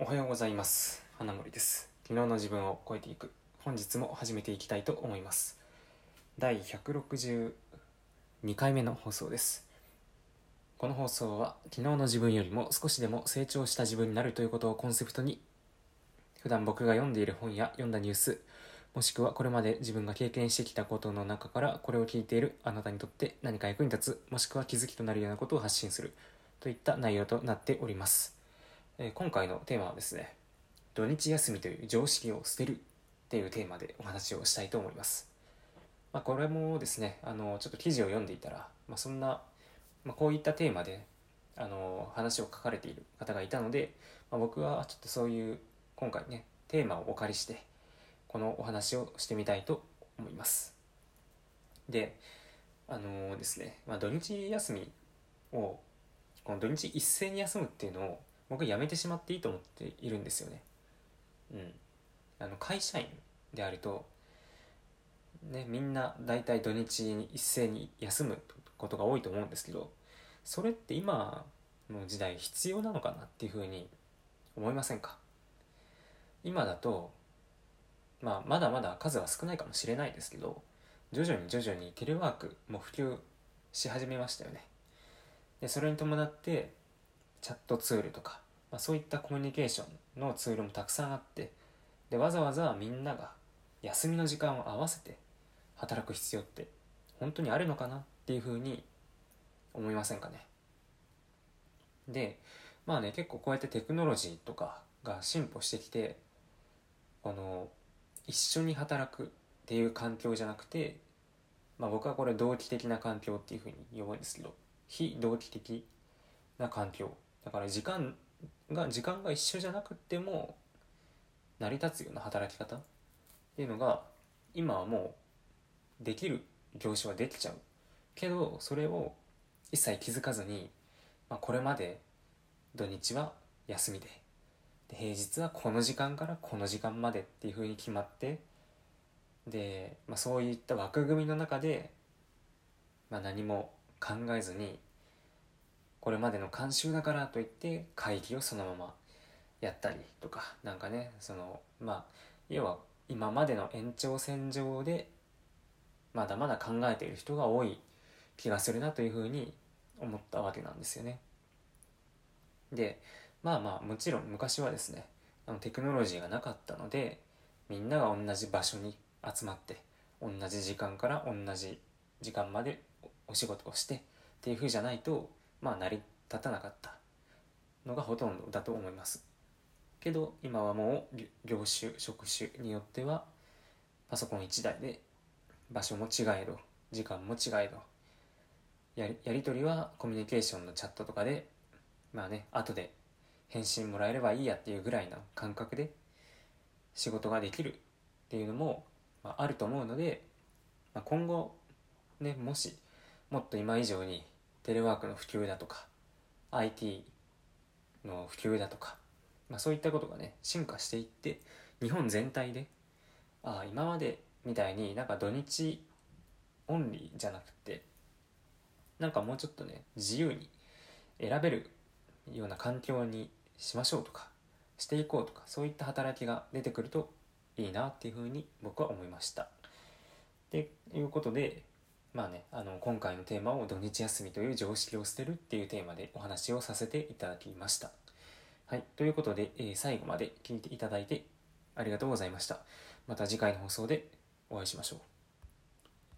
おはようございます。花森です。昨日の自分を超えていく。本日も始めていきたいと思います。第162回目の放送です。この放送は昨日の自分よりも少しでも成長した自分になるということをコンセプトに普段僕が読んでいる本や読んだニュースもしくはこれまで自分が経験してきたことの中からこれを聞いているあなたにとって何か役に立つもしくは気づきとなるようなことを発信するといった内容となっております。え、今回のテーマはですね土日休みという常識を捨てるっていうテーマでお話をしたいと思います、まあ、これもですねあのちょっと記事を読んでいたら、まあ、そんな、まあ、こういったテーマであの話を書かれている方がいたので、ま、僕はちょっとそういう今回ねテーマをお借りしてこのお話をしてみたいと思います。であの、ですね、ま、土日休みをこの土日一斉に休むっていうのを僕やめてしまっていいと思っているんですよね。うん。あの会社員であると、ね、みんな大体土日に一斉に休むことが多いと思うんですけど、それって今の時代必要なのかなっていうふうに思いませんか？今だと、まあ、まだまだ数は少ないかもしれないですけど、徐々に徐々にテレワークも普及し始めましたよね。で、それに伴って、チャットツールとか、まあ、そういったコミュニケーションのツールもたくさんあってでわざわざみんなが休みの時間を合わせて働く必要って本当にあるのかなっていうふうに思いませんかね。でまあね結構こうやってテクノロジーとかが進歩してきてこの一緒に働くっていう環境じゃなくてまあ僕はこれ同期的な環境っていうふうに呼ぶんですけど非同期的な環境。だから時間が時間が一緒じゃなくても成り立つような働き方っていうのが今はもうできる業種はできちゃう。けどそれを一切気づかずに、まあ、これまで土日は休みでで平日はこの時間からこの時間までっていうふうに決まってで、まあ、そういった枠組みの中で、まあ、何も考えずにこれまでの慣習だからといって会議をそのままやったりとかなんかねそのまあ要は今までの延長線上でまだまだ考えている人が多い気がするなというふうに思ったわけなんですよね。でまあまあもちろん昔はですねあのテクノロジーがなかったのでみんなが同じ場所に集まって同じ時間から同じ時間までお仕事をしてっていうふうじゃないとまあ成り立たなかったのがほとんどだと思います。けど今はもう業種職種によってはパソコン1台で場所も違えど時間も違えどやりやり取りはコミュニケーションのチャットとかでまあね後で返信もらえればいいやっていうぐらいの感覚で仕事ができるっていうのも、まあ、あると思うので、まあ、今後ねもしもっと今以上にテレワークの普及だとか IT の普及だとか、まあ、そういったことがね進化していって日本全体でああ今までみたいになんか土日オンリーじゃなくてなんかもうちょっとね自由に選べるような環境にしましょうとかしていこうとかそういった働きが出てくるといいなっていうふうに僕は思いました。ということでまあね、あの今回のテーマを土日休みという常識を捨てるっていうテーマでお話をさせていただきました。はい、ということで、えー、最後まで聞いていただいてありがとうございました。また次回の放送でお会いしましょう。